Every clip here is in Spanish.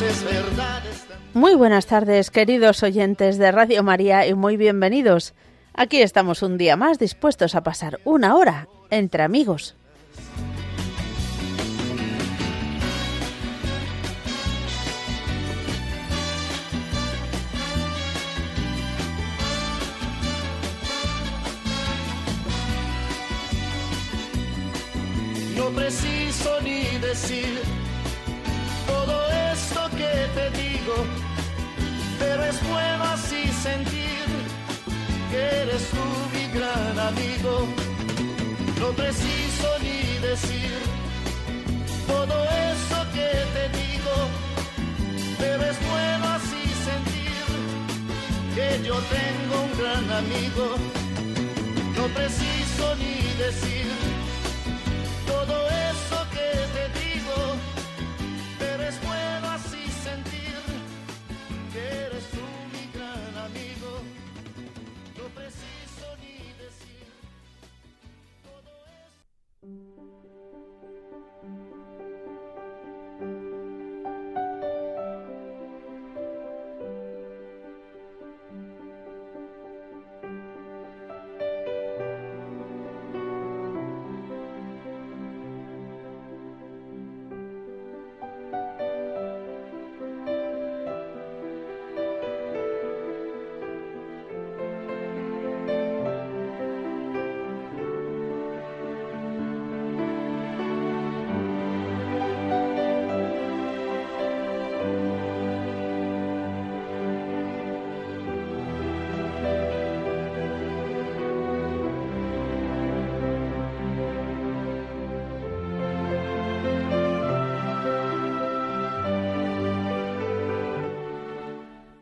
verdades. Muy buenas tardes, queridos oyentes de Radio María, y muy bienvenidos. Aquí estamos un día más dispuestos a pasar una hora entre amigos. No preciso ni decir pero es bueno así sentir que eres tú mi gran amigo. No preciso ni decir todo eso que te digo, pero es bueno así sentir que yo tengo un gran amigo. No preciso ni decir todo eso que te digo, pero es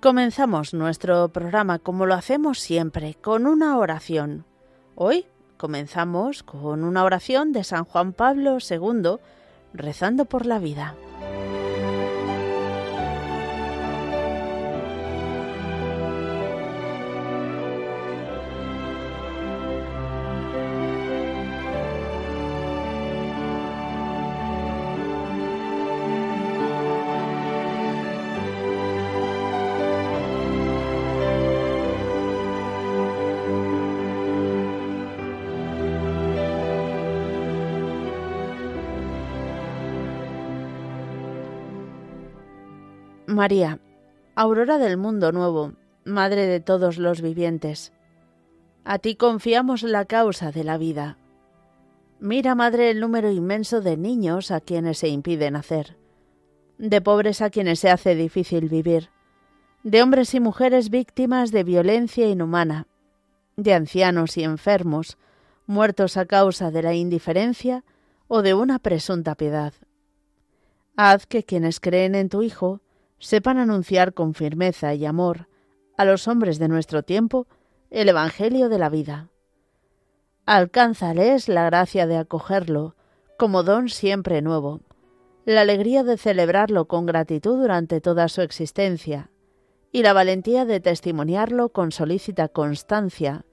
Comenzamos nuestro programa como lo hacemos siempre, con una oración. Hoy comenzamos con una oración de San Juan Pablo II, rezando por la vida. María, aurora del mundo nuevo, Madre de todos los vivientes. A ti confiamos la causa de la vida. Mira, Madre, el número inmenso de niños a quienes se impide nacer, de pobres a quienes se hace difícil vivir, de hombres y mujeres víctimas de violencia inhumana, de ancianos y enfermos, muertos a causa de la indiferencia o de una presunta piedad. Haz que quienes creen en tu Hijo sepan anunciar con firmeza y amor a los hombres de nuestro tiempo el Evangelio de la vida. Alcánzales la gracia de acogerlo como don siempre nuevo, la alegría de celebrarlo con gratitud durante toda su existencia y la valentía de testimoniarlo con solícita constancia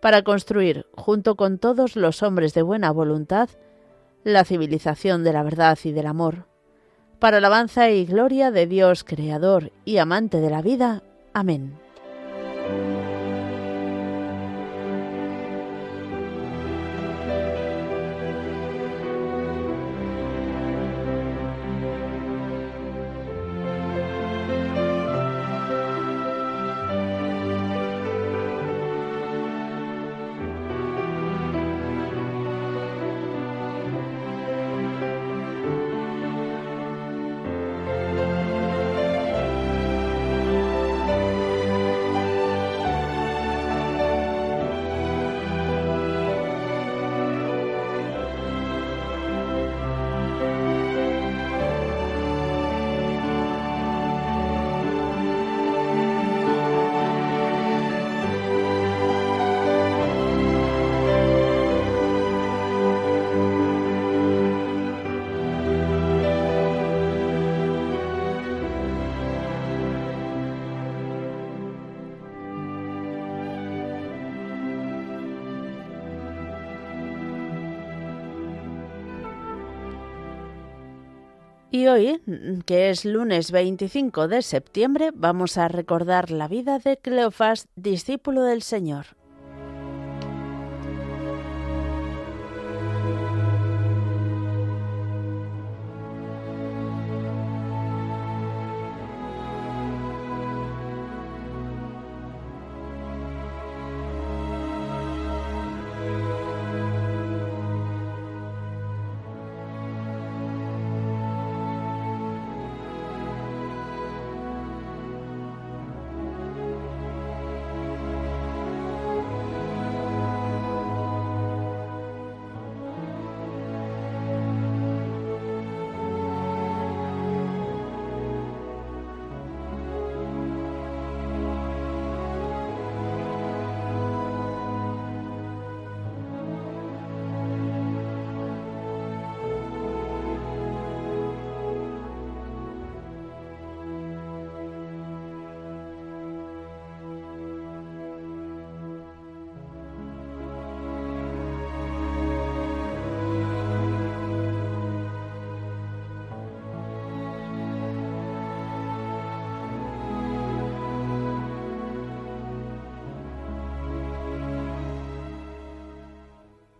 para construir, junto con todos los hombres de buena voluntad, la civilización de la verdad y del amor para alabanza y gloria de Dios Creador y amante de la vida. Amén. Y hoy, que es lunes 25 de septiembre, vamos a recordar la vida de Cleofás, discípulo del Señor.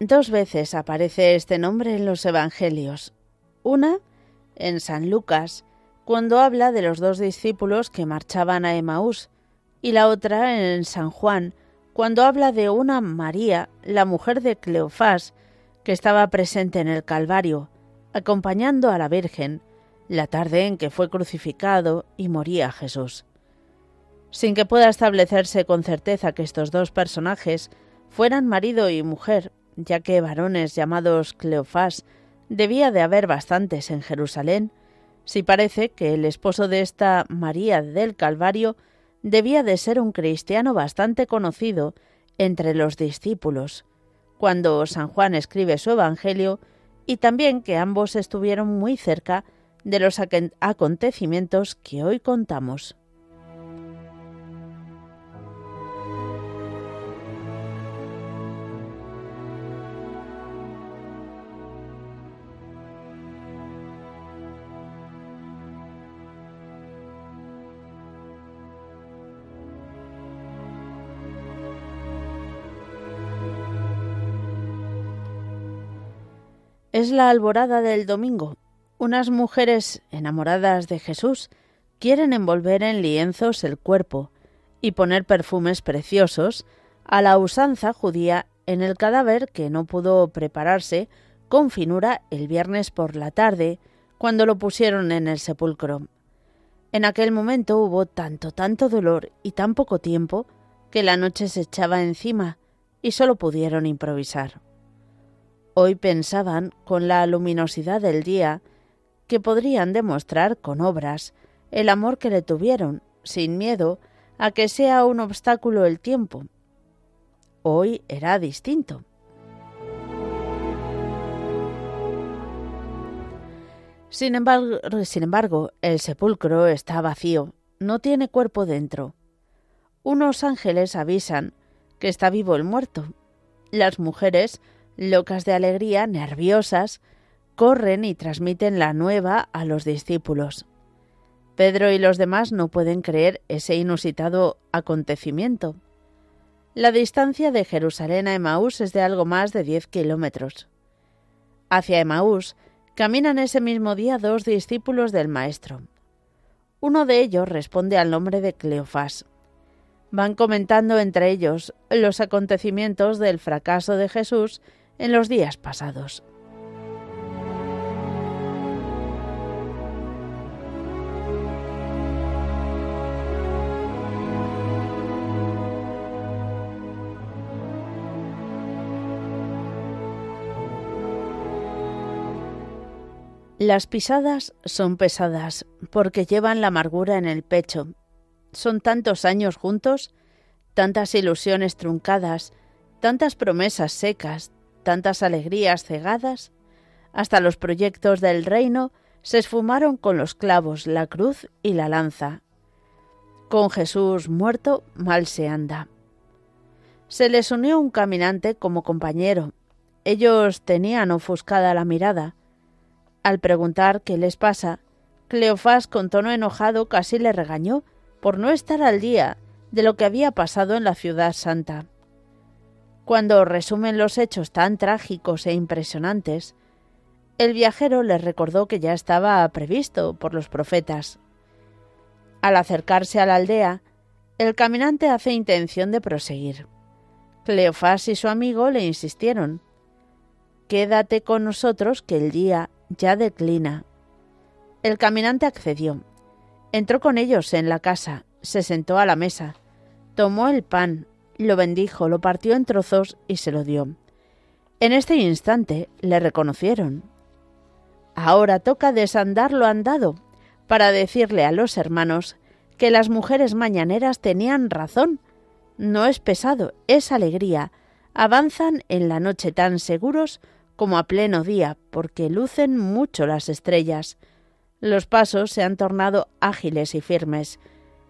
Dos veces aparece este nombre en los Evangelios. Una en San Lucas, cuando habla de los dos discípulos que marchaban a Emaús, y la otra en San Juan, cuando habla de una María, la mujer de Cleofás, que estaba presente en el Calvario, acompañando a la Virgen, la tarde en que fue crucificado y moría Jesús. Sin que pueda establecerse con certeza que estos dos personajes fueran marido y mujer, ya que varones llamados Cleofás debía de haber bastantes en Jerusalén, si parece que el esposo de esta María del Calvario debía de ser un cristiano bastante conocido entre los discípulos, cuando San Juan escribe su Evangelio, y también que ambos estuvieron muy cerca de los acontecimientos que hoy contamos. Es la alborada del domingo. Unas mujeres enamoradas de Jesús quieren envolver en lienzos el cuerpo y poner perfumes preciosos a la usanza judía en el cadáver que no pudo prepararse con finura el viernes por la tarde, cuando lo pusieron en el sepulcro. En aquel momento hubo tanto, tanto dolor y tan poco tiempo que la noche se echaba encima y solo pudieron improvisar. Hoy pensaban, con la luminosidad del día, que podrían demostrar con obras el amor que le tuvieron, sin miedo a que sea un obstáculo el tiempo. Hoy era distinto. Sin embargo, sin embargo, el sepulcro está vacío, no tiene cuerpo dentro. Unos ángeles avisan que está vivo el muerto. Las mujeres locas de alegría, nerviosas, corren y transmiten la nueva a los discípulos. Pedro y los demás no pueden creer ese inusitado acontecimiento. La distancia de Jerusalén a Emaús es de algo más de diez kilómetros. Hacia Emaús caminan ese mismo día dos discípulos del Maestro. Uno de ellos responde al nombre de Cleofás. Van comentando entre ellos los acontecimientos del fracaso de Jesús en los días pasados. Las pisadas son pesadas porque llevan la amargura en el pecho. Son tantos años juntos, tantas ilusiones truncadas, tantas promesas secas, tantas alegrías cegadas, hasta los proyectos del reino se esfumaron con los clavos, la cruz y la lanza. Con Jesús muerto mal se anda. Se les unió un caminante como compañero. Ellos tenían ofuscada la mirada. Al preguntar qué les pasa, Cleofás con tono enojado casi le regañó por no estar al día de lo que había pasado en la ciudad santa. Cuando resumen los hechos tan trágicos e impresionantes, el viajero les recordó que ya estaba previsto por los profetas. Al acercarse a la aldea, el caminante hace intención de proseguir. Cleofás y su amigo le insistieron. Quédate con nosotros que el día ya declina. El caminante accedió. Entró con ellos en la casa, se sentó a la mesa, tomó el pan, lo bendijo, lo partió en trozos y se lo dio. En este instante le reconocieron. Ahora toca desandar lo andado para decirle a los hermanos que las mujeres mañaneras tenían razón. No es pesado, es alegría. Avanzan en la noche tan seguros como a pleno día, porque lucen mucho las estrellas. Los pasos se han tornado ágiles y firmes.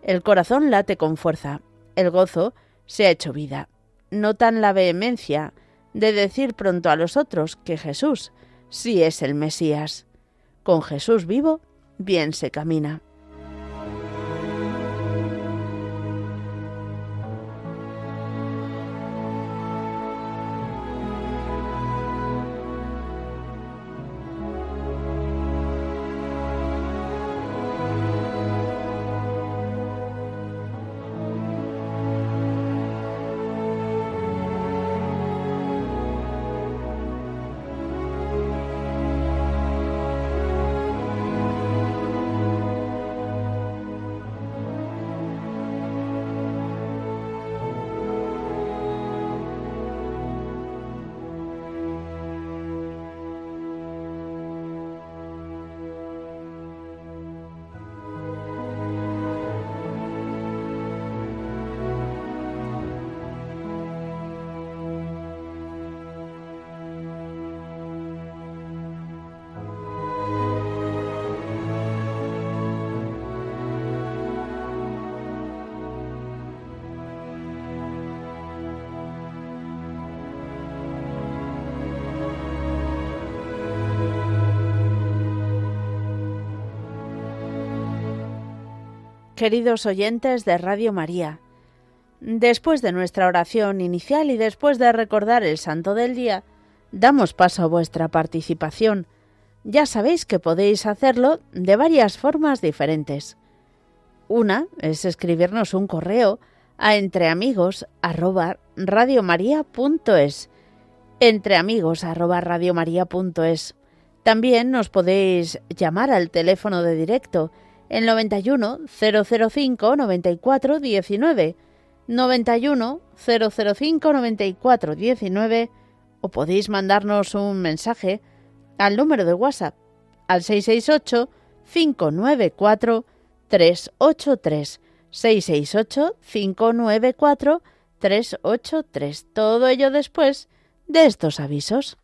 El corazón late con fuerza. El gozo se ha hecho vida. Notan la vehemencia de decir pronto a los otros que Jesús sí es el Mesías. Con Jesús vivo, bien se camina. Queridos oyentes de Radio María. Después de nuestra oración inicial y después de recordar el Santo del Día, damos paso a vuestra participación. Ya sabéis que podéis hacerlo de varias formas diferentes. Una es escribirnos un correo a entreamigos@radiomaria.es. Entreamigos@radiomaria.es. También nos podéis llamar al teléfono de directo el 91 005 94 19 91 005 94 19 o podéis mandarnos un mensaje al número de WhatsApp al 668 594 383 668 594 383 todo ello después de estos avisos.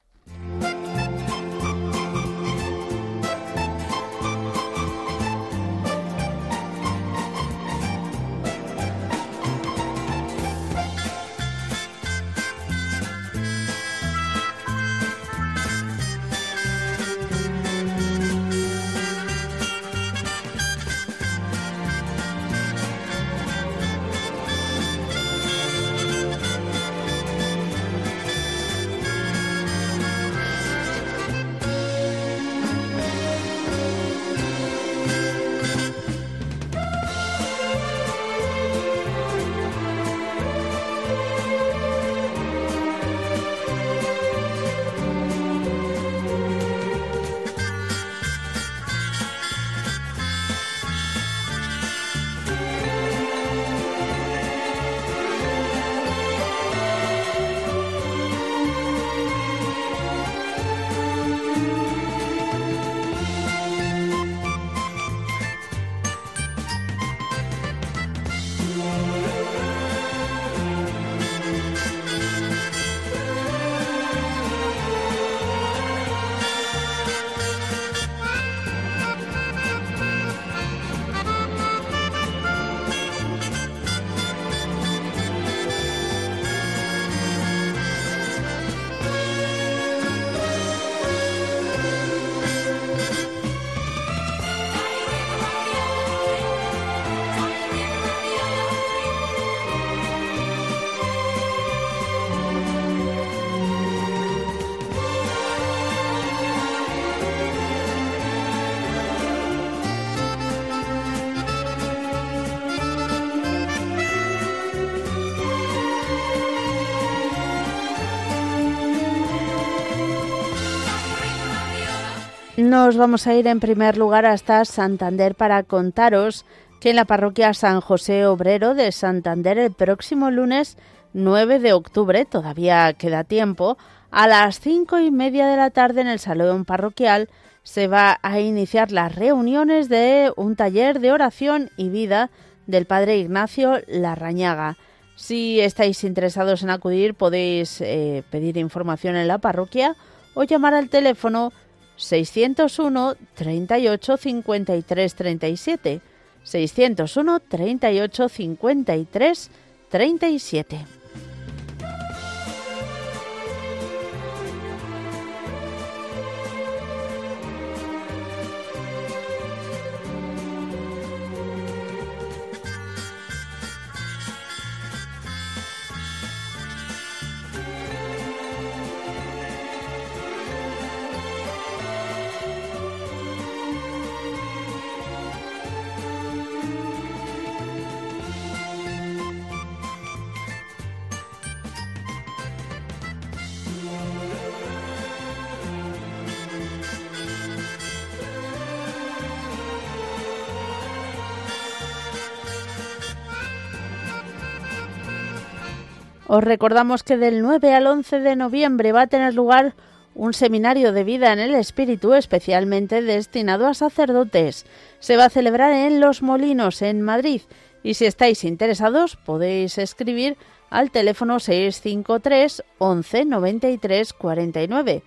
Nos vamos a ir en primer lugar hasta Santander para contaros que en la parroquia San José Obrero de Santander el próximo lunes 9 de octubre, todavía queda tiempo, a las cinco y media de la tarde en el salón parroquial se va a iniciar las reuniones de un taller de oración y vida del padre Ignacio Larrañaga. Si estáis interesados en acudir podéis eh, pedir información en la parroquia o llamar al teléfono 601 38 53 37. 601 38 53 37. Os recordamos que del 9 al 11 de noviembre va a tener lugar un seminario de vida en el espíritu especialmente destinado a sacerdotes. Se va a celebrar en Los Molinos, en Madrid. Y si estáis interesados, podéis escribir al teléfono 653 11 93 49.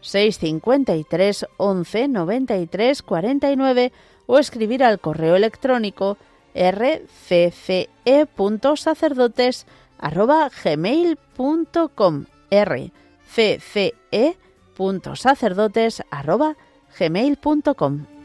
653 11 93 49 o escribir al correo electrónico rcce.sacerdotes.com arroba gmail.com rcce.sacerdotes arroba gmail.com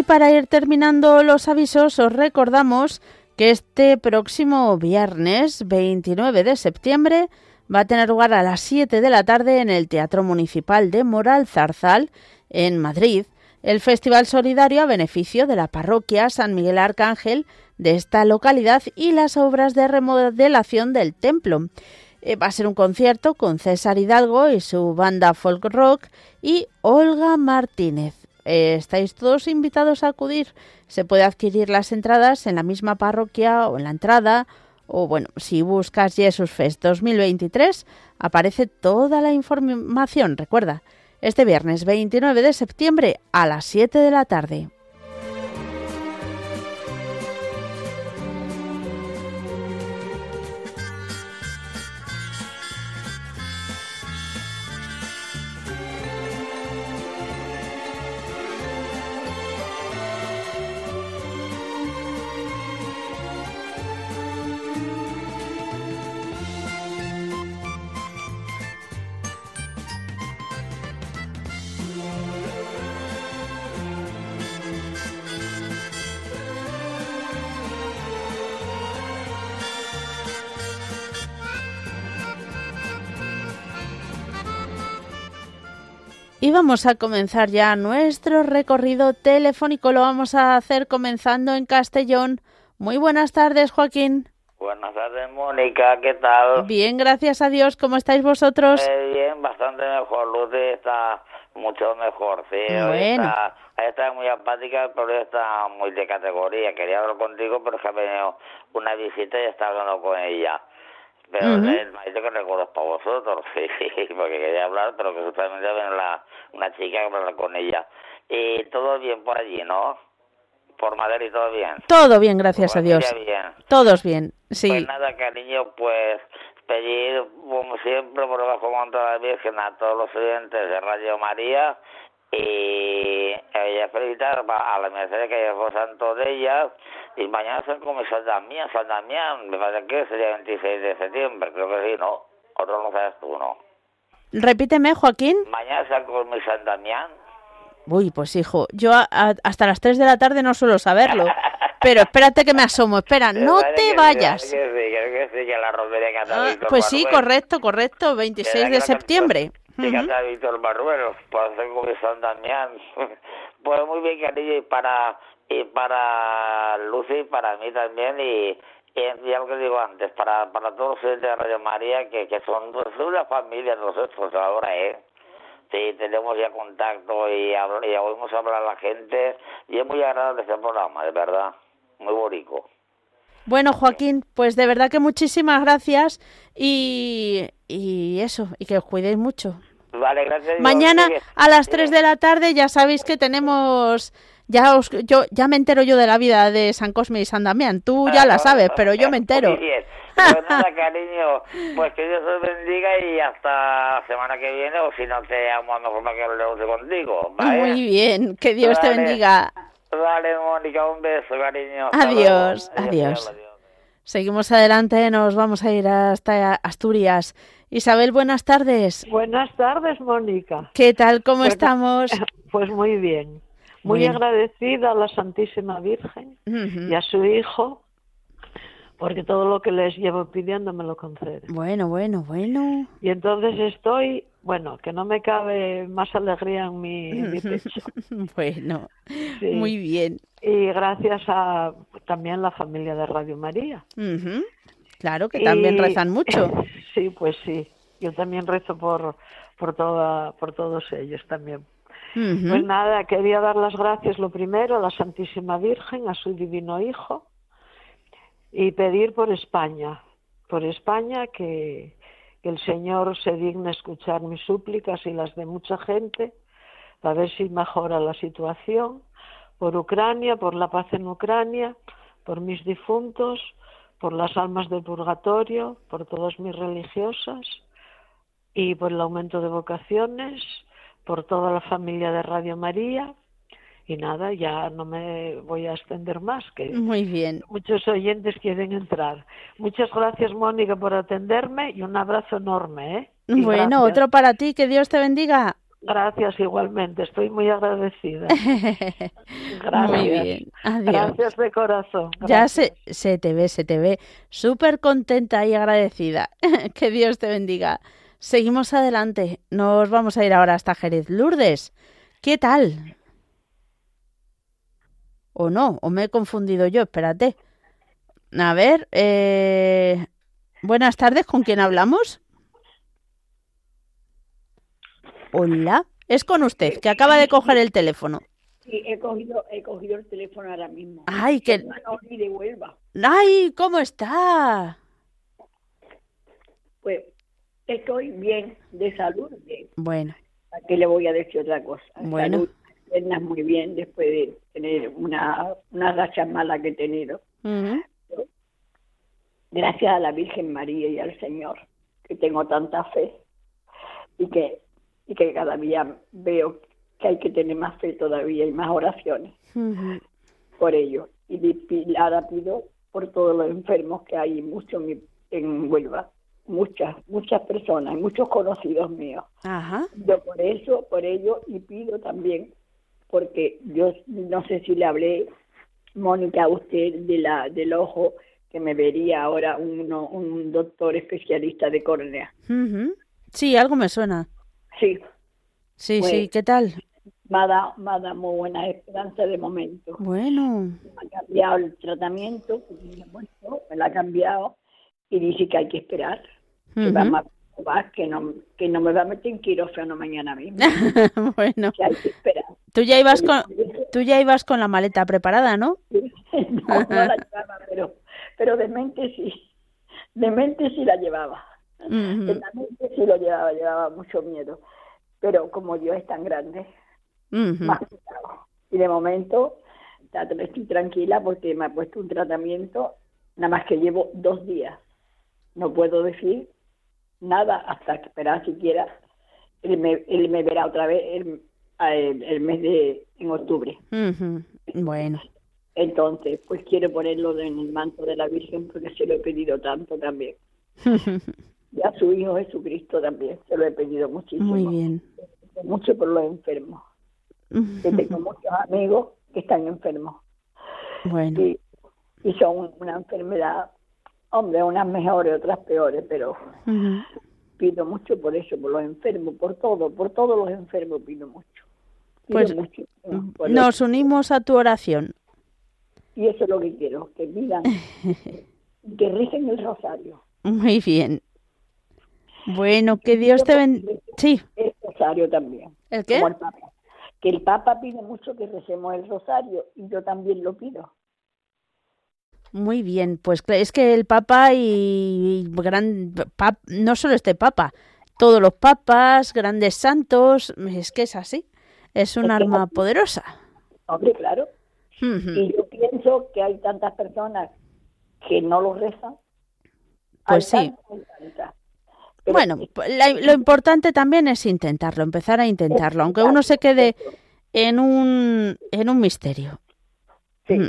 Y para ir terminando los avisos, os recordamos que este próximo viernes 29 de septiembre va a tener lugar a las 7 de la tarde en el Teatro Municipal de Moral Zarzal, en Madrid, el Festival Solidario a beneficio de la parroquia San Miguel Arcángel de esta localidad y las obras de remodelación del templo. Eh, va a ser un concierto con César Hidalgo y su banda folk rock y Olga Martínez. Eh, estáis todos invitados a acudir. Se puede adquirir las entradas en la misma parroquia o en la entrada. O bueno, si buscas Jesus Fest 2023, aparece toda la información. Recuerda, este viernes 29 de septiembre a las 7 de la tarde. Vamos a comenzar ya nuestro recorrido telefónico. Lo vamos a hacer comenzando en Castellón. Muy buenas tardes, Joaquín. Buenas tardes, Mónica, ¿qué tal? Bien, gracias a Dios. ¿Cómo estáis vosotros? Eh, bien, bastante mejor. Luz está mucho mejor, sí. Bueno. Está, está muy apática, pero está muy de categoría. Quería hablar contigo, pero que ha venido una visita y está hablando con ella. Pero me ha dicho que recuerdos para vosotros, sí, porque quería hablar, pero que justamente viene la, una chica que hablar con ella. Y todo bien por allí, ¿no? Por Madrid, todo bien. Todo bien, gracias a Familia Dios. bien. Todos bien, sí. Pues nada, cariño, pues pedir, como siempre, por bajo de la Virgen a todos los oyentes de Radio María y ella felicitar a la Mercedes que es el santo de ellas y mañana son como San Damián, San Damián, me parece que sería 26 de septiembre, creo que sí, ¿no? Otro no sabes tú, ¿no? Repíteme, Joaquín. Mañana San mi San Damián. Uy, pues hijo, yo a- a- hasta las 3 de la tarde no suelo saberlo. Pero espérate que me asomo, espera, no te vayas. pues sí, correcto, correcto, 26 de septiembre. Fíjate a Víctor Barruelo, por ser como San Damián. Pues muy bien, cariño, y para, y para Lucy y para mí también, y, y ya lo que digo antes, para, para todos los de Radio María, que, que son, pues, son una familia nosotros ahora, ¿eh? Sí, tenemos ya contacto y, habl- y oímos hablar a la gente, y es muy agradable este programa, de verdad, muy bonito. Bueno, Joaquín, pues de verdad que muchísimas gracias y, y eso, y que os cuidéis mucho. Vale, gracias. Mañana a las Sigue. 3 de la tarde ya sabéis que tenemos... Ya, os, yo, ya me entero yo de la vida de San Cosme y San Damián. Tú ya la sabes, pero yo me entero. Muy bien. Pues nada, cariño, pues que Dios os bendiga y hasta la semana que viene, o si no te amo a lo mejor para que hablemos contigo, ¿vale? Muy bien, que Dios te Vale. bendiga. Vale, Mónica, un beso, cariño. Adiós, adiós. adiós. Seguimos adelante, nos vamos a ir hasta Asturias. Isabel, buenas tardes. Buenas tardes, Mónica. ¿Qué tal? ¿Cómo Bueno, estamos? Pues muy bien. Muy agradecida a la Santísima Virgen y a su Hijo, porque todo lo que les llevo pidiendo me lo concede. Bueno, bueno, bueno. Y entonces estoy, bueno, que no me cabe más alegría en mi, en mi pecho. Bueno, Sí. muy bien. Y gracias a también la familia de Radio María. Ujú. Claro que también Y- rezan mucho. Sí, pues sí. Yo también rezo por, por, toda, por todos ellos también. Pues nada, quería dar las gracias lo primero a la Santísima Virgen, a su Divino Hijo, y pedir por España, por España que, que el Señor se digne escuchar mis súplicas y las de mucha gente, a ver si mejora la situación, por Ucrania, por la paz en Ucrania, por mis difuntos, por las almas del purgatorio, por todas mis religiosas y por el aumento de vocaciones, por toda la familia de Radio María. Y nada, ya no me voy a extender más, que Muy bien. muchos oyentes quieren entrar. Muchas gracias, Mónica, por atenderme y un abrazo enorme. ¿eh? Y Bueno, gracias. otro para ti, que Dios te bendiga. Gracias igualmente, estoy muy agradecida. Gracias. Muy bien. Adiós. Gracias de corazón. Ya se te ve, se te ve súper contenta y agradecida. que Dios te bendiga. Seguimos adelante. Nos vamos a ir ahora hasta Jerez. Lourdes, ¿qué tal? ¿O no? ¿O me he confundido yo? Espérate. A ver, eh... buenas tardes, ¿con quién hablamos? Hola, es con usted, que acaba de coger el teléfono. Sí, he cogido, he cogido el teléfono ahora mismo. Ay, que... De Huelva. ¡Ay, cómo está! Pues estoy bien, de salud, bien. Bueno, ¿A qué le voy a decir otra cosa? Bueno. Salud, piernas muy bien después de tener una, una racha mala que he tenido. ujú, Gracias a la Virgen María y al Señor, que tengo tanta fe y que, y que cada día veo que hay que tener más fe todavía y más oraciones por ello. Y ahora pido por todos los enfermos que hay muchos en, Huelva, muchas, muchas personas, muchos conocidos míos. Ajá. Yo por eso, por ello, y pido también, porque yo no sé si le hablé, Mónica, a usted de la, del ojo, que me vería ahora uno, un doctor especialista de córnea. Sí, algo me suena. Sí, Sí, Pues, sí, ¿qué tal? Me ha, dado, me ha dado muy buena esperanza de momento. Bueno, Me ha cambiado el tratamiento, me, lo ha cambiado y dice que hay que esperar. Que, vamos a que, no, que no me va a meter en quirófano mañana mismo. bueno. que hay que esperar. Tú ya ibas con, tú ya ibas con la maleta preparada, ¿no? no, no la llevaba, pero, pero de mente sí. De mente sí la llevaba. Ujú. En la mente sí lo llevaba, llevaba mucho miedo. Pero como Dios es tan grande, más cuidado. Y de momento estoy tranquila porque me ha puesto un tratamiento, nada más que llevo dos días. No puedo decir nada hasta esperar siquiera. Él me, él me verá otra vez el, el, el mes de en octubre. Bueno, Entonces, pues quiero ponerlo en el manto de la Virgen porque se lo he pedido tanto también. Y a su Hijo Jesucristo también se lo he pedido muchísimo. muy bien. Mucho por los enfermos. Que tengo muchos amigos que están enfermos. Bueno, Y, y son una enfermedad, hombre, unas mejores, otras peores, pero pido mucho por eso, por los enfermos, por todo, por todos los enfermos pido mucho. Pido Pues, mucho eso. nos unimos a tu oración. Y eso es lo que quiero, que pidan, que rigen el rosario. Muy bien. Bueno, que Dios te bendiga. Sí, El rosario también. ¿el qué? como el Papa. Que el Papa pide mucho que recemos el rosario y yo también lo pido. Muy bien, pues es que el Papa y, y gran pap- no solo este Papa, todos los papas, grandes santos, es que es así. Es un Es arma poderosa. Hombre, claro. Y yo pienso que hay tantas personas que no lo rezan. Pues Hay sí. tantas, hay tantas. Bueno, pues la- lo importante también es intentarlo, empezar a intentarlo, aunque uno se quede en un, en un misterio. Sí, Mm.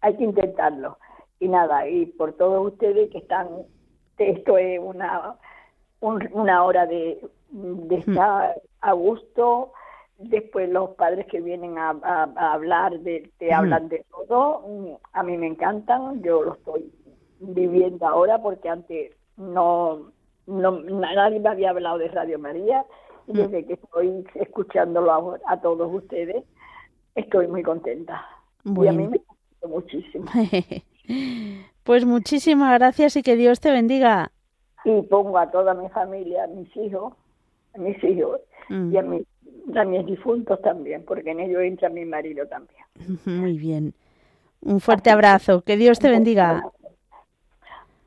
hay que intentarlo. Y nada, y por todos ustedes que están, esto es una, un- una hora de, de estar a gusto. Después los padres que vienen a, a- a hablar, de, te Ujú. hablan de todo. Mm, A mí me encantan, yo lo estoy viviendo ahora porque antes no, no nadie me había hablado de Radio María. Y Mm. desde que estoy escuchándolo ahora a todos ustedes, estoy muy contenta. Y a mí me gusta muchísimo. Pues muchísimas gracias y que Dios te bendiga. Y pongo a toda mi familia, a mis hijos, a mis hijos Mm, y a mis, a mis difuntos también, porque en ellos entra mi marido también. Muy bien. Un fuerte abrazo. Que Dios te bendiga.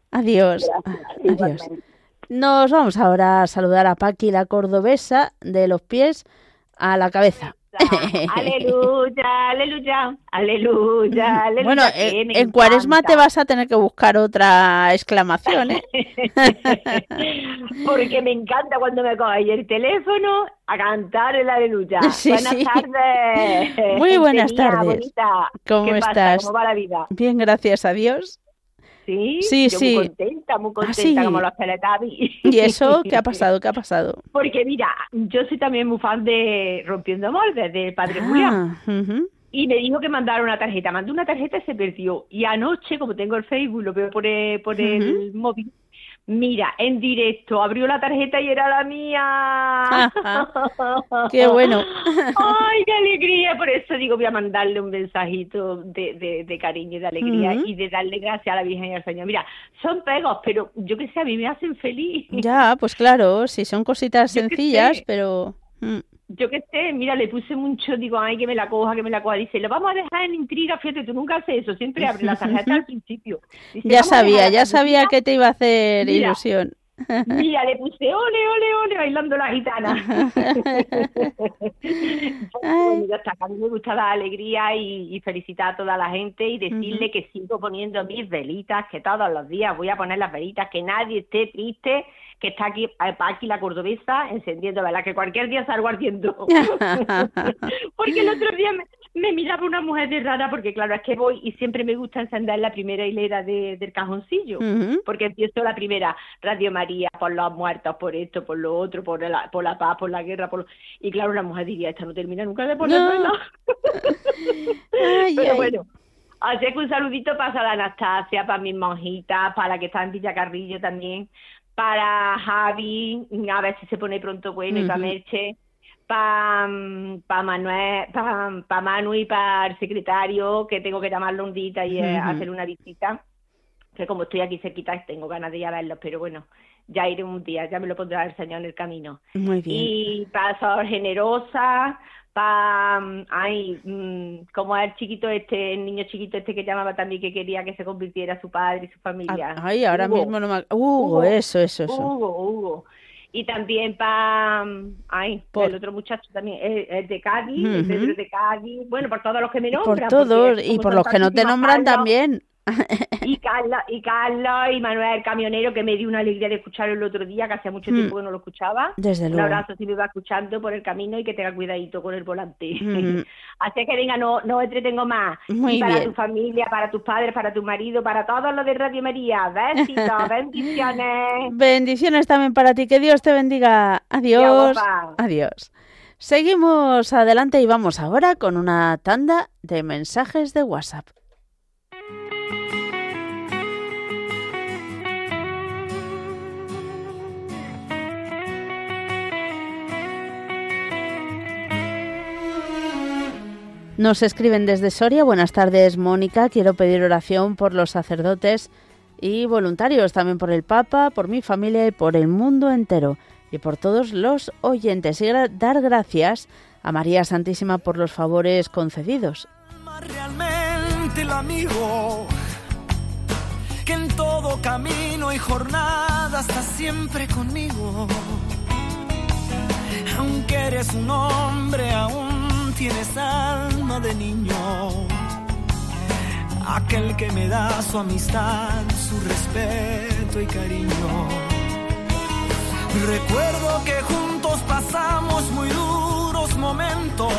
Adiós. Gracias, Adiós. Nos vamos ahora a saludar a Paqui, la cordobesa, de los pies a la cabeza. Aleluya, aleluya, aleluya, aleluya. Bueno, que en, Cuaresma te vas a tener que buscar otra exclamación, ¿eh? Porque me encanta cuando me cogáis el teléfono a cantar el aleluya. Sí, buenas sí. tardes. Muy buenas gente mía, tardes. bonita. ¿Cómo ¿Qué pasa? estás? ¿Cómo va la vida? Bien, gracias a Dios. Sí, Sí, yo sí. muy contenta, muy contenta sí? como los Teletubbies. ¿Y eso qué ha pasado? ¿Qué ha pasado? Porque mira, yo soy también muy fan de Rompiendo Moldes, de Padre Julián. Ah, ujú. Y me dijo que mandara una tarjeta. Mandé una tarjeta y se perdió. Y anoche, como tengo el Facebook, lo veo por el, por el móvil. Mira, en directo, abrió la tarjeta y era la mía. Qué bueno. Ay, qué alegría. Por eso digo, voy a mandarle un mensajito de, de, de cariño y de alegría y de darle gracias a la Virgen y al Señor. Mira, son pegos, pero yo que sé, a mí me hacen feliz. Ya, pues claro, sí, son cositas Yo sencillas, pero... mm, Yo que sé, mira, le puse mucho, digo, ay, que me la coja, que me la coja. Dice, lo vamos a dejar en intriga, fíjate, tú nunca haces eso, siempre abre la tarjeta al principio. Dice, Ya "Vamos a dejar sabía, ya sabía tarjetita". que te iba a hacer Mira. ilusión. Mira, le puse ole, ole, ole, bailando la gitana. bueno, ya está, que a mí me gusta dar alegría y, y felicitar a toda la gente y decirle que sigo poniendo mis velitas, que todos los días voy a poner las velitas, que nadie esté triste, que está aquí, eh, aquí la cordobesa encendiendo velas, que cualquier día salgo ardiendo. porque el otro día me, me miraba una mujer de rara, porque claro, es que voy y siempre me gusta encender la primera hilera de- del cajoncillo Ujú. porque empiezo la primera Radio María por los muertos, por esto, por lo otro, por la, por la paz, por la guerra, por lo- y claro, una mujer diría, esta no termina nunca de poner No. vela". Ay, Pero ay. bueno, así que un saludito para la Anastasia, para mis monjitas, para la que está en Villacarrillo también, para Javi, a ver si se pone pronto bueno, y para. Merche, para pa Manuel, para pa Manu y para el secretario, que tengo que llamarlo un día y eh, hacer una visita. Que como estoy aquí cerquita, tengo ganas de ir a verlos, pero bueno, ya iré un día, ya me lo pondrá el Señor en el camino. Muy bien. Y para ser generosa, para, ay, mm, como el chiquito este, el niño chiquito este que llamaba también que quería que se convirtiera su padre y su familia. Ay, ahora mismo no me... Hugo, eso, eso, eso. Hugo, Hugo y también para ay el otro muchacho también es, de Cádiz Pedro de Cádiz. Bueno por todos los que me nombran por todos y por los que no te nombran también y Carlos, y Carlos y Manuel Camionero, que me dio una alegría de escucharlo el otro día, que hacía mucho tiempo mm. que no lo escuchaba. Desde Un abrazo si me va escuchando por el camino y que tenga cuidadito con el volante. Mm. Así que venga, no, no entretengo más. Muy y para tu familia, para tus padres, para tu marido, para todos los de Radio María. Besitos, bendiciones. Bendiciones también para ti. Que Dios te bendiga. Adiós. Adiós. Seguimos adelante y vamos ahora con una tanda de mensajes de WhatsApp. Nos escriben desde Soria. Buenas tardes, Mónica. Quiero pedir oración por los sacerdotes y voluntarios, también por el Papa, por mi familia y por el mundo entero y por todos los oyentes. Y dar gracias a María Santísima por los favores concedidos. Realmente el amigo que en todo camino y jornada siempre conmigo. Aunque eres un hombre aún tienes alma de niño, aquel que me da su amistad, su respeto y cariño. Recuerdo que juntos pasamos muy duros momentos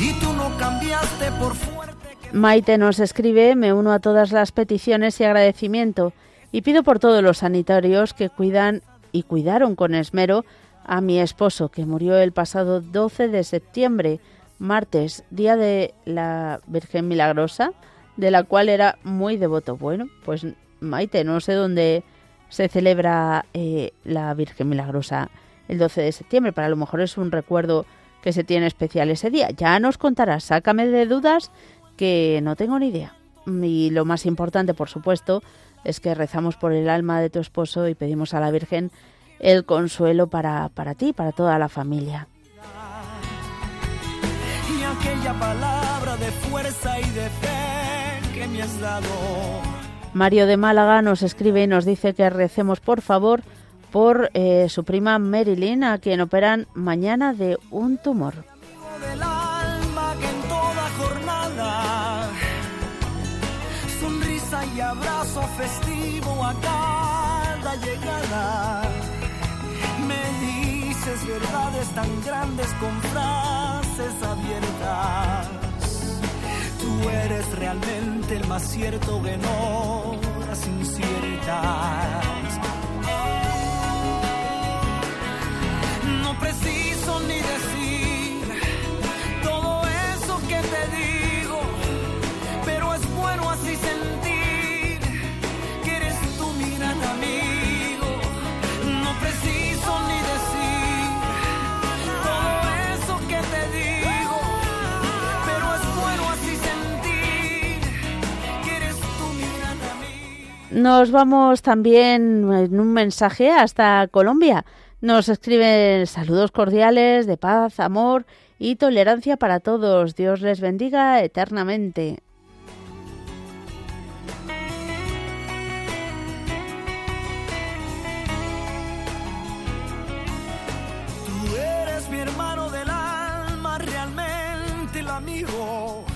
y tú no cambiaste por fuerte. Maite nos escribe, me uno a todas las peticiones y agradecimiento y pido por todos los sanitarios que cuidan y cuidaron con esmero a mi esposo, que murió el pasado 12 de septiembre, martes, día de la Virgen Milagrosa, de la cual era muy devoto. Bueno, pues Maite, no sé dónde se celebra eh, la Virgen Milagrosa el 12 de septiembre, para lo mejor es un recuerdo que se tiene especial ese día. Ya nos contarás, sácame de dudas que no tengo ni idea. Y lo más importante, por supuesto, es que rezamos por el alma de tu esposo y pedimos a la Virgen el consuelo para, para ti, para toda la familia. Aquella palabra de fuerza y de fe que me has dado. Mario de Málaga nos escribe y nos dice que recemos por favor por eh, su prima Marilyn, a quien operan mañana de un tumor. Del alma que en toda jornada, sonrisa y abrazo festivo a cada llegada verdades tan grandes con frases abiertas. Tú eres realmente el más cierto que no las inciertas. No preciso ni decir todo eso que te digo, pero es bueno así sentir Nos vamos también en un mensaje hasta Colombia. Nos escriben saludos cordiales de paz, amor y tolerancia para todos. Dios les bendiga eternamente. Tú eres mi hermano del alma, realmente el amigo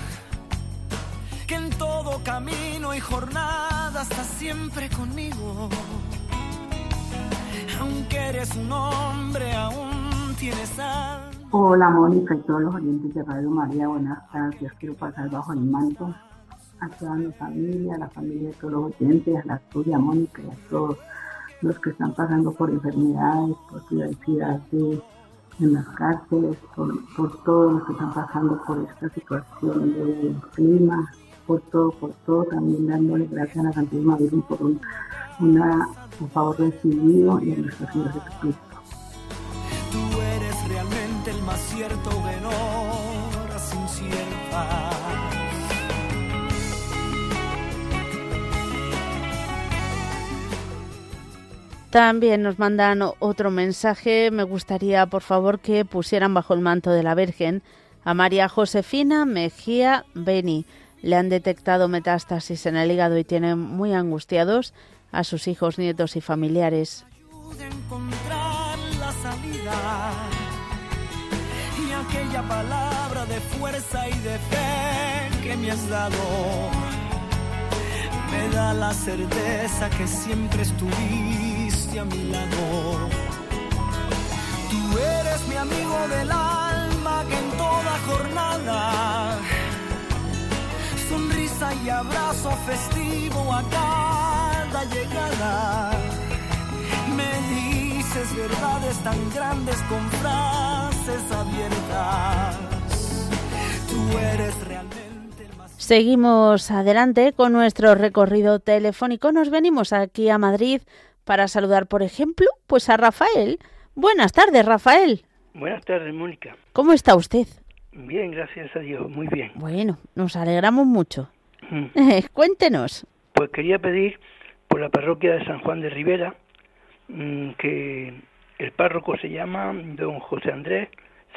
que en todo camino y jornada está siempre conmigo. Aunque eres un hombre, aún tienes alma. Hola Mónica y todos los oyentes de Radio María, buenas tardes. Quiero pasar bajo el manto a toda mi familia, a la familia de todos los oyentes, a la tuya Mónica y a todos los que están pasando por enfermedades, por diversidad en las cárceles, por, por todos los que están pasando por esta situación de clima, por todo, por todo, también dándole gracias a la Santísima Virgen por un, una, favor recibido y a nuestro Señor Jesucristo. realmente el más cierto en horas inciertas. También nos mandan otro mensaje. Me gustaría, por favor, que pusieran bajo el manto de la Virgen a María Josefina Mejía Beni. Le han detectado metástasis en el hígado y tienen muy angustiados a sus hijos, nietos y familiares. Encontrar la salida y aquella palabra de fuerza y de fe que me has dado me da la certeza que siempre estuviste a mi lado. Tú eres mi amigo del alma que en toda jornada sonrisa y abrazo festivo a cada llegada. Me dices verdades tan grandes con frases abiertas. Tú eres realmente el más Seguimos adelante con nuestro recorrido telefónico. Nos venimos aquí a Madrid para saludar, por ejemplo, pues a Rafael. Buenas tardes, Rafael. Buenas tardes, Mónica. ¿Cómo está usted? Bien, gracias a Dios, muy bien. Bueno, nos alegramos mucho. Mm. Cuéntenos. Pues quería pedir por la parroquia de San Juan de Rivera mm, que el párroco se llama don José Andrés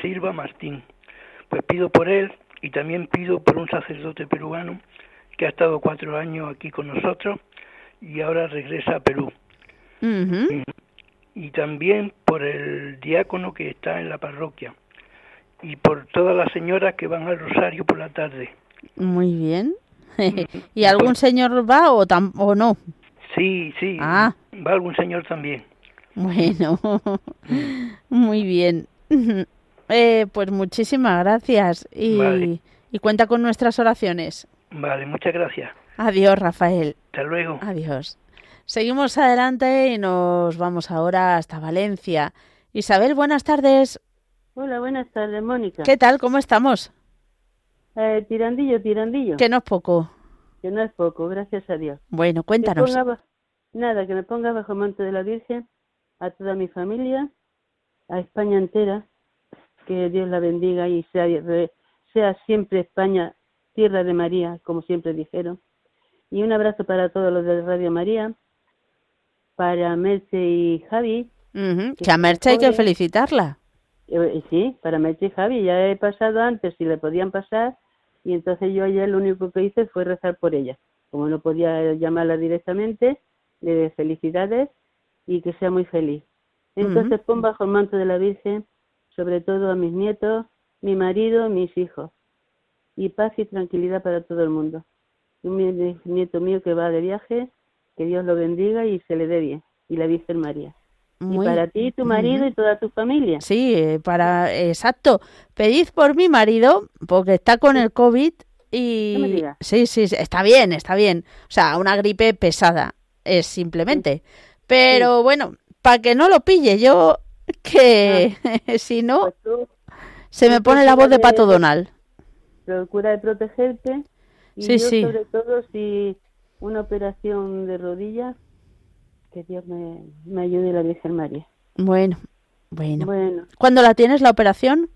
Silva Martín. Pues pido por él y también pido por un sacerdote peruano que ha estado cuatro años aquí con nosotros y ahora regresa a Perú. Ujú. y también por el diácono que está en la parroquia y por todas las señoras que van al rosario por la tarde. Muy bien. ¿Y algún señor va o, tam- o no? Sí, sí, Ah. va algún señor también. Bueno, muy bien. Eh, pues muchísimas gracias y, Vale. y cuenta con nuestras oraciones. Vale, muchas gracias. Adiós, Rafael. Hasta luego. Adiós. Seguimos adelante y nos vamos ahora hasta Valencia. Isabel, buenas tardes. Hola, buenas tardes, Mónica. ¿Qué tal? ¿Cómo estamos? Eh, tirandillo, tirandillo. Que no es poco. Que no es poco, gracias a Dios. Bueno, Que cuéntanos. ponga ba- Nada, que me ponga bajo el manto de la Virgen a toda mi familia, a España entera, que Dios la bendiga y sea, sea siempre España tierra de María, como siempre dijeron. Y un abrazo para todos los de Radio María, para Merce y Javi, Ujú, que Que a Merche hay que felicitarla. Eh, sí, para Merche y Javi, ya he pasado antes si le podían pasar y entonces yo ayer lo único que hice fue rezar por ella. Como no podía llamarla directamente, le de felicidades y que sea muy feliz. Entonces pon bajo el manto de la Virgen, sobre todo a mis nietos, mi marido, mis hijos. Y paz y tranquilidad para todo el mundo. Un nieto mío que va de viaje, que Dios lo bendiga y se le dé bien. Y la Virgen María. Muy- Y para ti, tu marido y toda tu familia. Sí, eh, para exacto. Pedid por mi marido porque está con el COVID y No me digas. sí, sí, está bien, está bien. O sea, una gripe pesada es simplemente. Pero bueno, para que no lo pille yo que si no Pues tú se me pone la voz de Pato de- Donald. procura de protegerte. Y Sí, yo, sí. sobre todo, si una operación de rodillas, que Dios me, me ayude la Virgen María. Bueno, bueno. Bueno, ¿Cuándo la tienes la operación?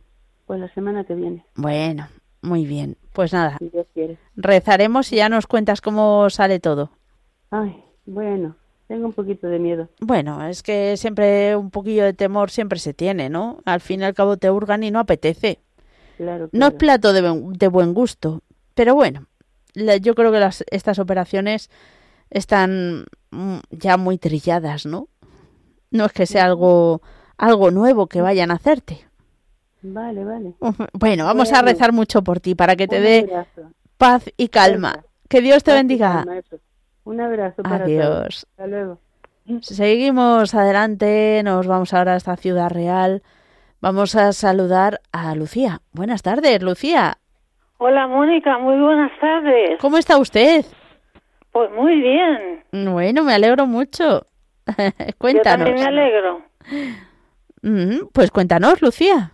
pues la semana que viene, Bueno, muy bien. Pues nada, si Dios quiere. rezaremos y ya nos cuentas cómo sale todo. Ay, bueno, tengo un poquito de miedo. Bueno, es que siempre un poquillo de temor siempre se tiene, ¿no? Al fin y al cabo te hurgan y no apetece. Claro, No es plato de, buen- de buen gusto, pero bueno, la- yo creo que las, estas operaciones están ya muy trilladas, ¿no? No es que sea algo, algo nuevo que vayan a hacerte. Vale, vale. Bueno, vamos a rezar mucho por ti para que te dé abrazo. paz y calma. Que Dios te bendiga. Un abrazo para todos. Adiós. Hasta luego. Seguimos adelante, nos vamos ahora hasta Ciudad Real. Vamos a saludar a Lucía. Buenas tardes, Lucía. Hola Mónica, muy buenas tardes. ¿Cómo está usted? Pues muy bien. Bueno, me alegro mucho. Yo cuéntanos. también me alegro. Mm, Pues cuéntanos, Lucía.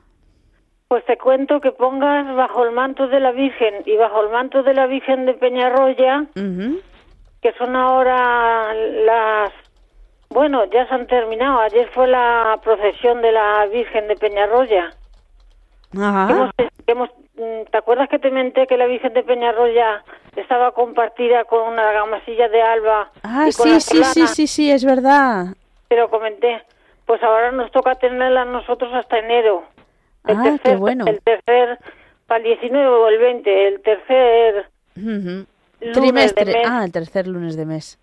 Pues te cuento que pongas bajo el manto de la Virgen y bajo el manto de la Virgen de Peñarroya, que son ahora las... Bueno, ya se han terminado. Ayer fue la procesión de la Virgen de Peñarroya. Ajá. Hemos- hemos- mm, ¿Te acuerdas que te menté que la Virgen de Peñarroya estaba compartida con una gamasilla de alba? Ah, y con sí, sí, sí, sí, sí, es verdad. Te lo comenté. Pues ahora nos toca tenerla nosotros hasta enero. El Ah, tercer, qué bueno. El tercer, para el 19 o el 20, el tercer lunes de Trimestre. mes. Ah, el tercer lunes de mes.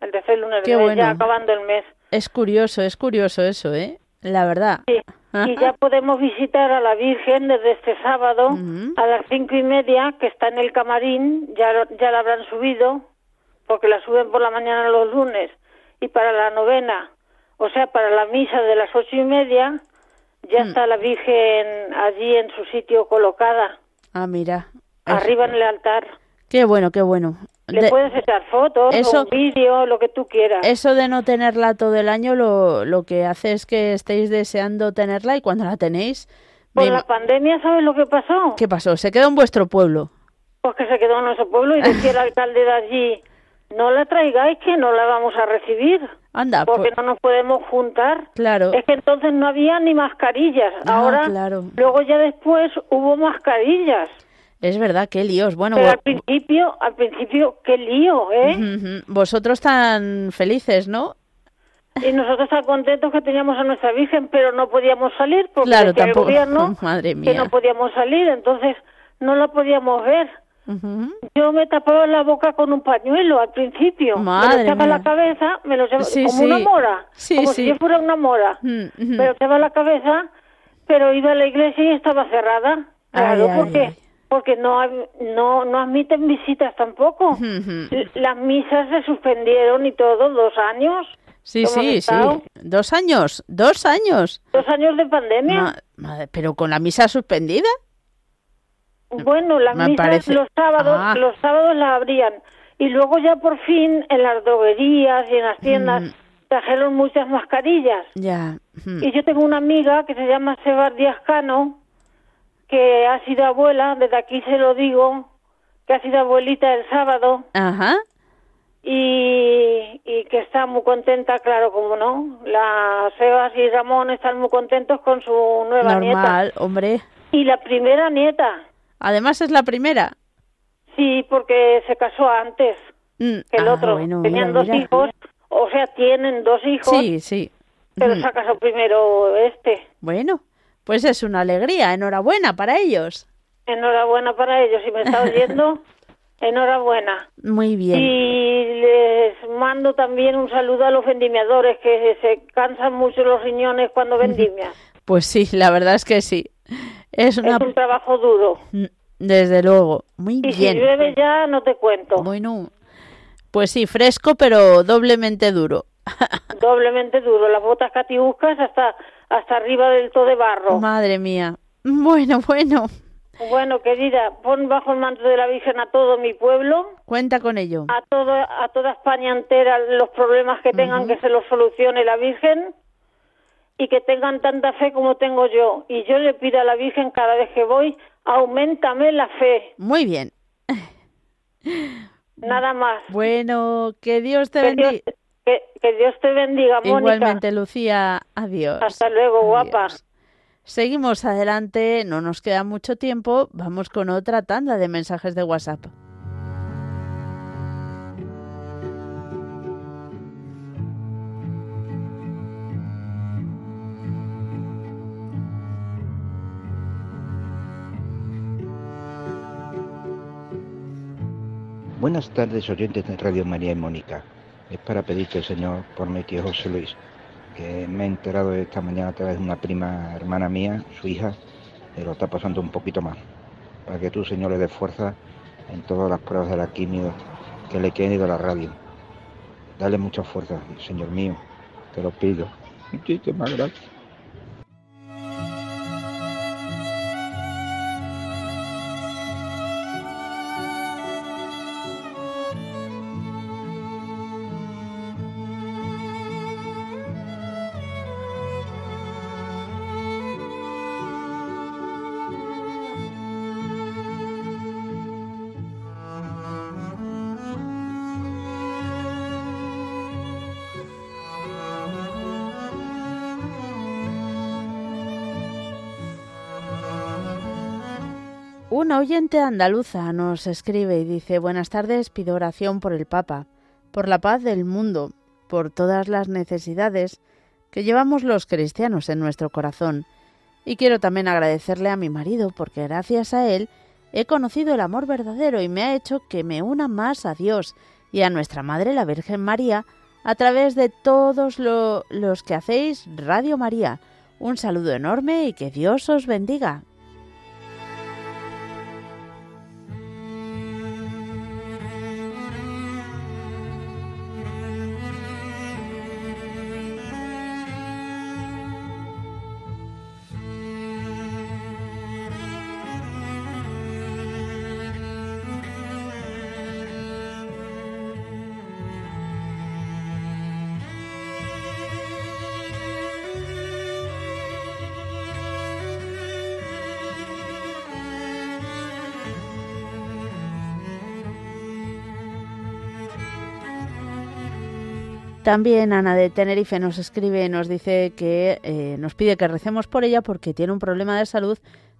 El tercer lunes Qué de mes, bueno. ya acabando el mes. Es curioso, es curioso eso, ¿eh? La verdad. Sí. Y ya podemos visitar a la Virgen desde este sábado a las cinco y media, que está en el camarín, ya, ya la habrán subido, porque la suben por la mañana los lunes, y para la novena, o sea, para la misa de las ocho y media, ya Mm. está la Virgen allí en su sitio colocada, Ah, mira. Arriba en el altar. Qué bueno, qué bueno. Le De- puedes echar fotos, eso- o lo que tú quieras. Eso de no tenerla todo el año lo, lo que hace es que estéis deseando tenerla y cuando la tenéis... Por me- la pandemia, ¿sabes lo que pasó? ¿Qué pasó? Se quedó en vuestro pueblo. Pues que se quedó en nuestro pueblo y decía el alcalde de allí, no la traigáis que no la vamos a recibir, Anda, porque pues, no nos podemos juntar. claro. Es que entonces no había ni mascarillas. Ah, Ahora, claro. luego ya después hubo mascarillas. Es verdad, qué líos. Bueno, Pero al principio, al principio, qué lío, ¿eh? Vosotros tan felices, ¿no? Y nosotros tan contentos que teníamos a nuestra Virgen, pero no podíamos salir porque Claro, el gobierno Madre que mía. no podíamos salir, entonces no la podíamos ver. Ujú. Yo me tapaba la boca con un pañuelo al principio. me Madre lo echaba la cabeza, me lo echaba Sí, como sí. una mora. Sí, como sí. si yo fuera una mora. Mm, ujú. Me lo echaba la cabeza, pero iba a la iglesia y estaba cerrada. Claro, ay, porque ay. Porque no, no no admiten visitas tampoco. Las misas se suspendieron y todo, dos años. Sí, sí, sí. Dos años, dos años. Dos años de pandemia. Ma- madre, pero con la misa suspendida. Bueno, las Me misas parece- los sábados, Ah. los sábados las abrían y luego ya por fin en las droguerías y en las tiendas Mm. trajeron muchas mascarillas. Ya. Y yo tengo una amiga que se llama Sebar Díaz Cano, que ha sido abuela, desde aquí se lo digo, que ha sido abuelita el sábado Ajá. y, y que está muy contenta, claro, como no. La Sebas y Ramón están muy contentos con su nueva nieta. Normal, hombre. Y la primera nieta, Además es la primera. sí, porque se casó antes. Mm, que el ah, otro. bueno, Tenían mira, dos mira. hijos, o sea, tienen dos hijos, Sí, sí. pero Ujú. se ha casado primero este. Bueno, pues es una alegría. Enhorabuena para ellos. Enhorabuena para ellos, si me está oyendo, enhorabuena. Muy bien. Y les mando también un saludo a los vendimiadores, que se cansan mucho los riñones cuando vendimian. Pues sí, la verdad es que sí. Es una... Es un trabajo duro. Mm, Desde luego. Muy Y si bien. llueve ya, no te cuento. Bueno, pues sí, fresco, pero doblemente duro. Doblemente duro. Las botas catiuscas hasta, hasta arriba del todo de barro. Madre mía. Bueno, bueno. Bueno, querida, pon bajo el manto de la Virgen a todo mi pueblo, Cuenta con ello. a todo, a toda España entera los problemas que tengan que se los solucione la Virgen y que tengan tanta fe como tengo yo. Y yo le pido a la Virgen cada vez que voy, aumentame la fe, Muy bien. nada más. Bueno, que Dios te bendiga. Que, que Dios te bendiga, Mónica. Igualmente, Lucía. Adiós. Hasta luego, guapa. Adiós. Seguimos adelante, no nos queda mucho tiempo. Vamos con otra tanda de mensajes de WhatsApp. Buenas tardes, oyentes de Radio María y Mónica. Es para pedirte, Señor, por mi tío José Luis, que me he enterado esta mañana a través de una prima hermana mía, su hija, que lo está pasando un poquito mal. Para que tú, Señor, le des fuerza en todas las pruebas de la quimio que le queden de la radio. Dale mucha fuerza, Señor mío, te lo pido. Muchísimas gracias. Oyente andaluza nos escribe y dice Buenas tardes, pido oración por el Papa, por la paz del mundo, por todas las necesidades que llevamos los cristianos en nuestro corazón. Y quiero también agradecerle a mi marido porque gracias a él he conocido el amor verdadero y me ha hecho que me una más a Dios y a nuestra Madre la Virgen María a través de todos los que hacéis Radio María. Un saludo enorme y que Dios os bendiga. También Ana de Tenerife nos escribe, nos dice que eh, nos pide que recemos por ella porque tiene un problema de salud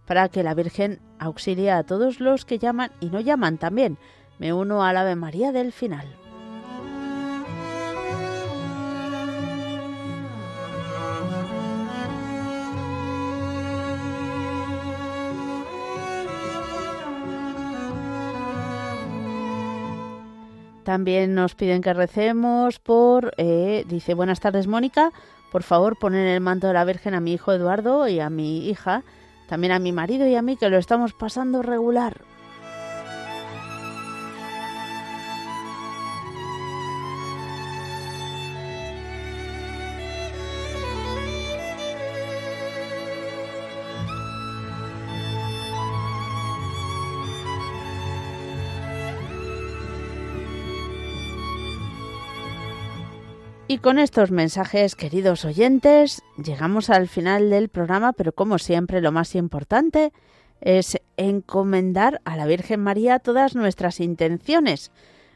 para que la Virgen auxilie a todos los que llaman y no llaman también. Me uno al Ave María del final. También nos piden que recemos por, eh, dice, buenas tardes Mónica, por favor poner el manto de la Virgen a mi hijo Eduardo y a mi hija, también a mi marido y a mí que lo estamos pasando regular. Y con estos mensajes, queridos oyentes, llegamos al final del programa, pero como siempre lo más importante es encomendar a la Virgen María todas nuestras intenciones.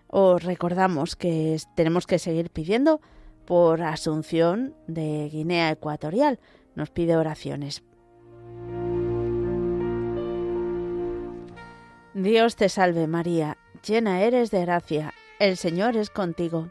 Os recordamos que tenemos que seguir pidiendo por Asunción de Guinea Ecuatorial. Nos pide oraciones. Dios te salve María, llena eres de gracia, el Señor es contigo.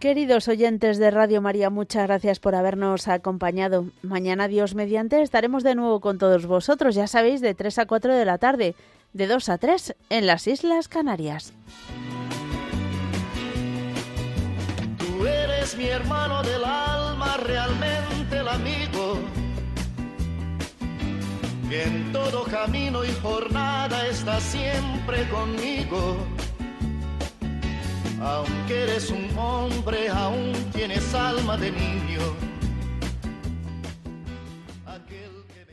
Queridos oyentes de Radio María, muchas gracias por habernos acompañado. Mañana, Dios mediante, estaremos de nuevo con todos vosotros, ya sabéis, de 3 a 4 de la tarde, de 2 a 3 en las Islas Canarias. Tú eres mi hermano del alma, realmente el amigo, que en todo camino y jornada está siempre conmigo aunque eres un hombre, aún tienes alma de niño